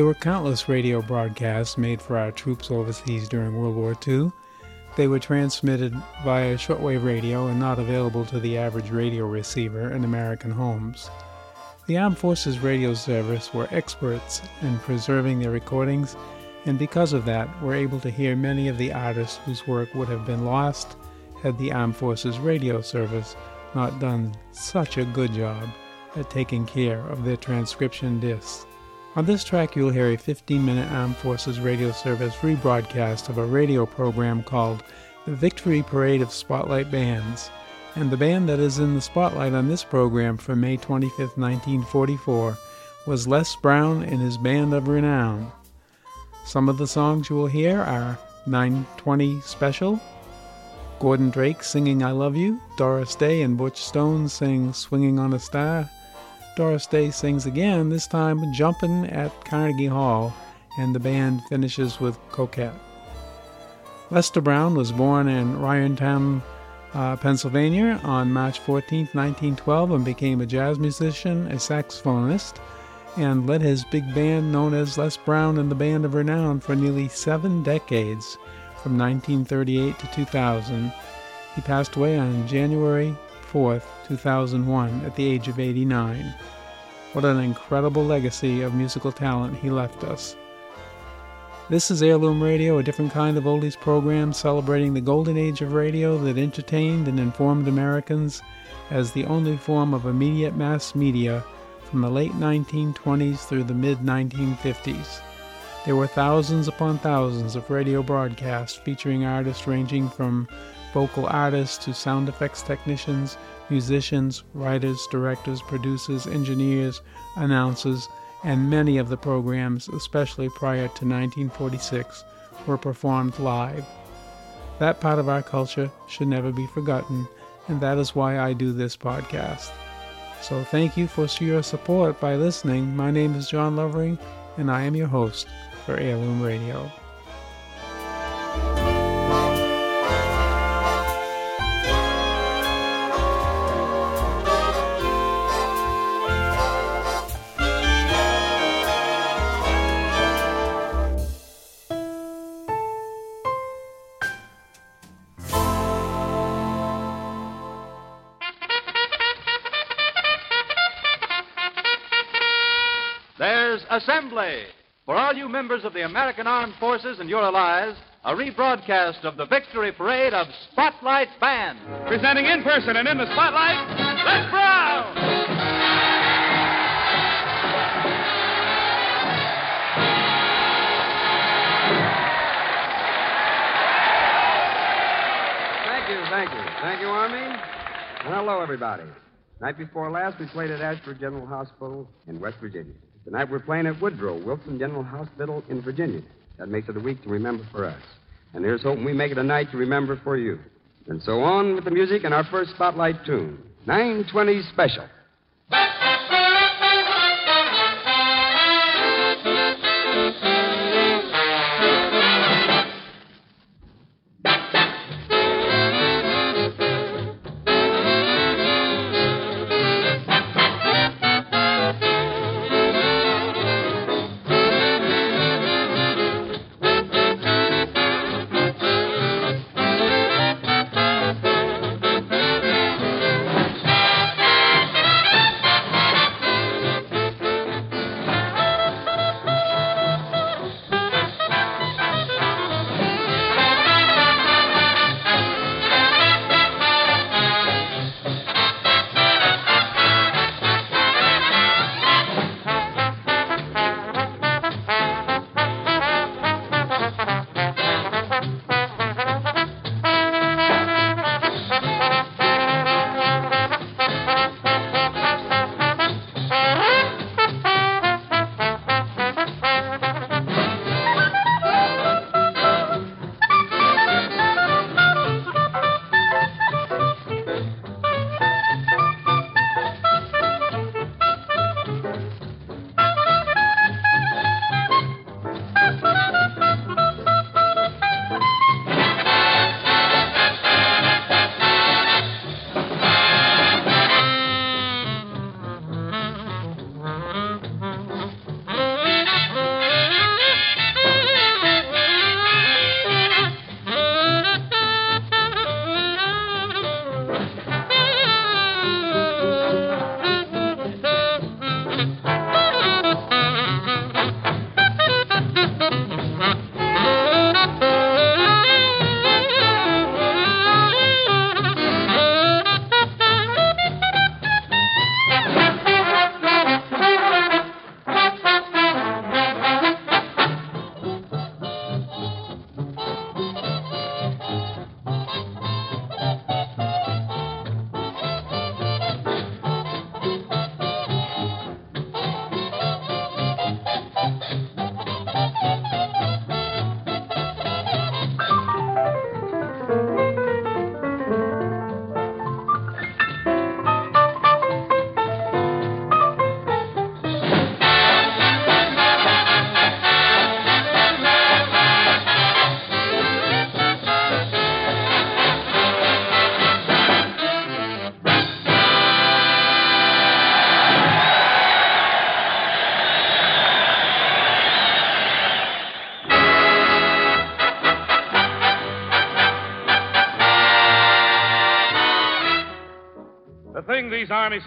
There were countless radio broadcasts made for our troops overseas during World War II. They were transmitted via shortwave radio and not available to the average radio receiver in American homes. The Armed Forces Radio Service were experts in preserving their recordings, and because of that, were able to hear many of the artists whose work would have been lost had the Armed Forces Radio Service not done such a good job at taking care of their transcription discs. On this track, you'll hear a 15 minute Armed Forces Radio Service rebroadcast of a radio program called The Victory Parade of Spotlight Bands. And the band that is in the spotlight on this program from May 25, 1944, was Les Brown and his Band of Renown. Some of the songs you will hear are 920 Special, Gordon Drake singing I Love You, Doris Day and Butch Stone sing Swinging on a Star, Doris Day sings again, this time Jumpin' at Carnegie Hall, and the band finishes with Coquette. Lester Brown was born in Reinerton, uh, Pennsylvania on March 14, 1912, and became a jazz musician, a saxophonist, and led his big band known as Les Brown and the Band of Renown for nearly seven decades, from 1938 to 2000. He passed away on January 4th, 2001, at the age of 89. What an incredible legacy of musical talent he left us. This is Heirloom Radio, a different kind of oldies program celebrating the golden age of radio that entertained and informed Americans as the only form of immediate mass media from the late 1920s through the mid 1950s. There were thousands upon thousands of radio broadcasts featuring artists ranging from vocal artists to sound effects technicians, musicians, writers, directors, producers, engineers, announcers, and many of the programs, especially prior to 1946, were performed live. That part of our culture should never be forgotten, and that is why I do this podcast. So thank you for your support by listening. My name is John Lovering, and I am your host for Heirloom Radio. Assembly! For all you members of the American Armed Forces and your allies, a rebroadcast of the victory parade of Spotlight Band. Presenting in person and in the spotlight, Les Brown! Thank you, thank you. Thank you, Army. And hello, everybody. Night before last, we played at Ashford General Hospital in West Virginia. Tonight we're playing at Woodrow Wilson General Hospital in Virginia. That makes it a week to remember for us. And here's hoping we make it a night to remember for you. And so on with the music and our first spotlight tune 920 Special.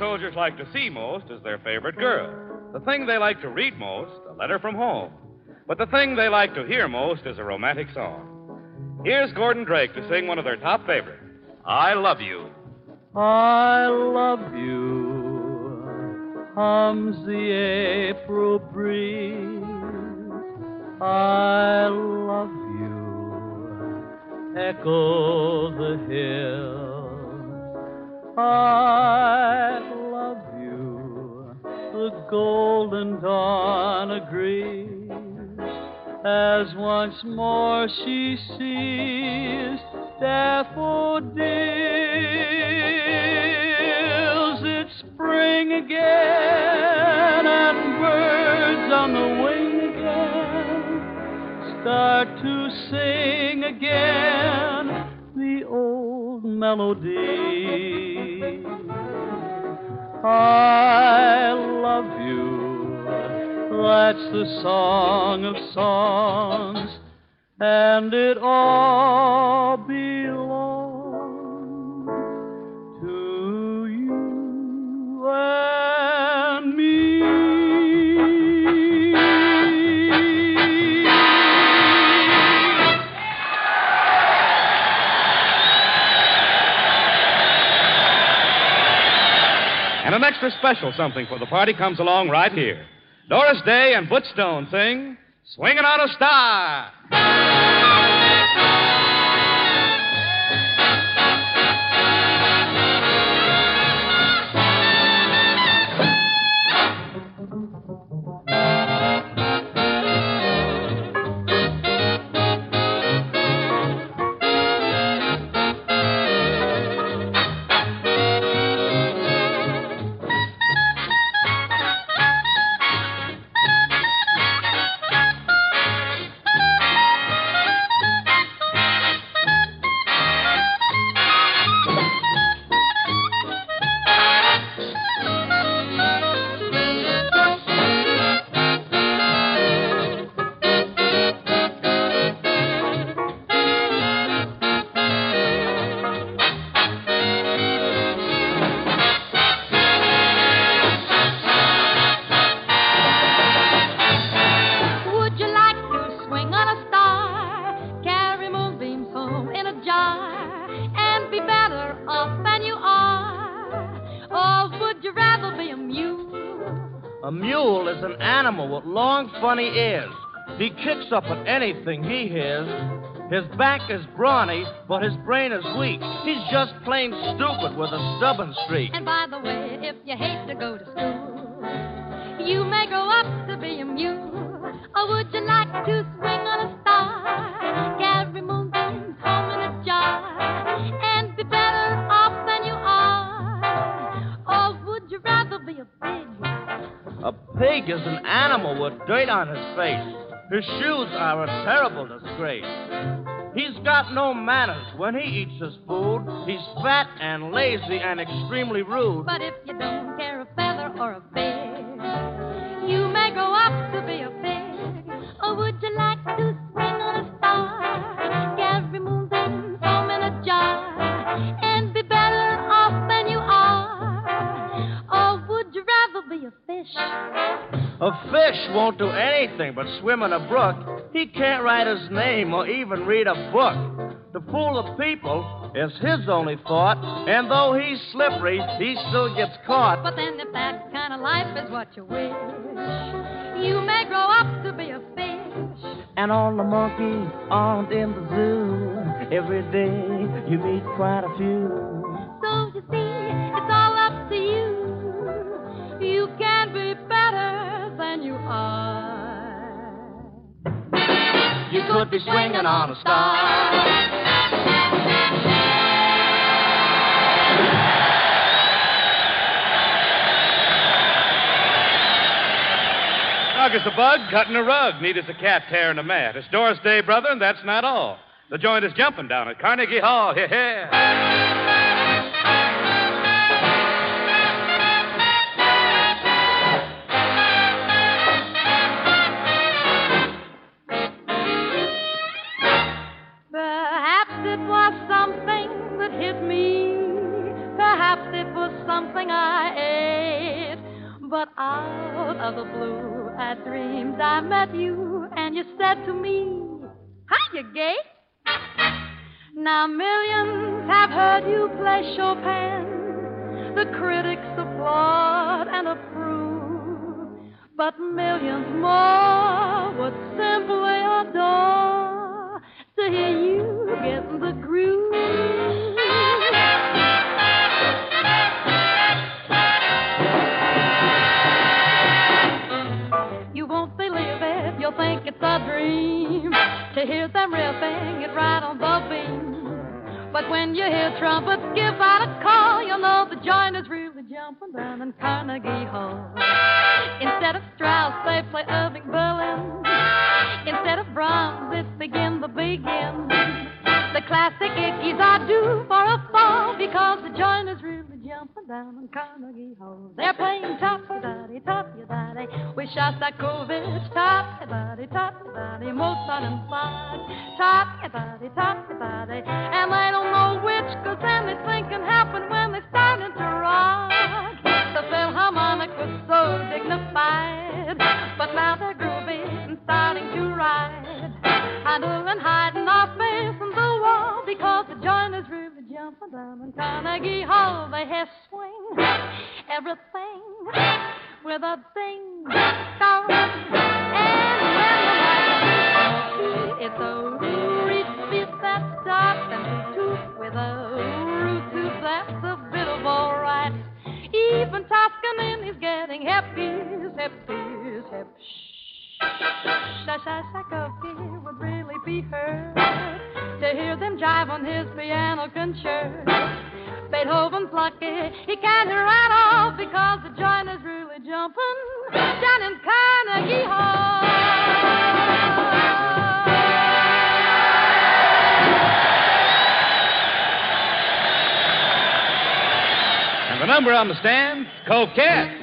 Soldiers like to see most is their favorite girl. The thing they like to read most, a letter from home. But the thing they like to hear most is a romantic song. Here's Gordon Drake to sing one of their top favorites I Love You. I love you, hums the April breeze. I love you, echo the hills. I love you, the golden dawn agrees as once more she sees daffodils. It's spring again, and birds on the wing again start to sing again melody. I love you. That's the song of songs, and it all belongs extra special something for the party comes along right here. Doris Day and Butch Stone sing Swinging on a Star. He kicks up at anything he hears. His back is brawny, but his brain is weak. He's just plain stupid with a stubborn streak. And by the way, if you hate to go to school, you may grow up to be a mule. Or would you like to swing on a star, carry moonbeams home in a jar, and be better off than you are? Or would you rather be a pig? A pig is an animal with dirt on his face. His shoes are a terrible disgrace. He's got no manners when he eats his food. He's fat and lazy and extremely rude. But if you don't care a feather or a bear, you may grow up to be a pig. Or oh, would you like to fish won't do anything but swim in a brook. He can't write his name or even read a book. To fool the people is his only thought, and though he's slippery, he still gets caught. But then if that kind of life is what you wish, you may grow up to be a fish. And all the monkeys aren't in the zoo. Every day you meet quite a few. You could be swinging on a star. Snug as a bug, cutting a rug. Neat as a cat tearing a mat. It's Doris Day, brother, and that's not all. The joint is jumping down at Carnegie Hall. Yeah, out of the blue, I dreamed I met you, and you said to me, Hiya, gay. Now millions have heard you play Chopin. The critics applaud and approve. But millions more would simply adore to hear you get the groove. Think it's a dream to hear them riffing it right on the beam. But when you hear trumpets give out a call, you'll know the joint is really jumping down in Carnegie Hall. Instead of Strauss, they play Irving Berlin. Instead of Brahms, it's begin the Beguine. The classic ickies are due for a fall because the joint is really down in Carnegie Hall. They're playing top daddy, top daddy, with Shostakovich, top daddy, top daddy, Mozart inside, top daddy, top daddy, and they don't know which, cause anything can happen when they started to rock. The Philharmonic was so dignified, but now they're groovy and starting to ride. Handel and Haydn are facing the wall because the joint is really jumping down in Carnegie Hall. They swing everything with a ding dong. And when the lights it's a reed beat that starts and toot with a root tooth that's a bit of alright. Even Toscanini is getting hippies, hippies, hip. Tchaikovsky would really be heard to hear them jive on his piano concert. Beethoven's lucky he can't at all because the joint is really jumping down in Carnegie Hall. And the number on the stand, Coquette.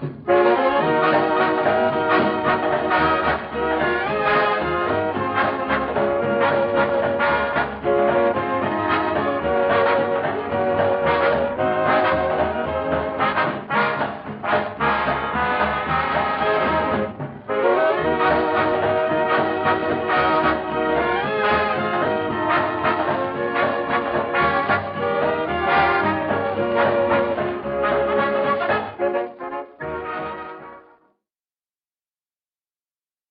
The Armed Forces Radio Service.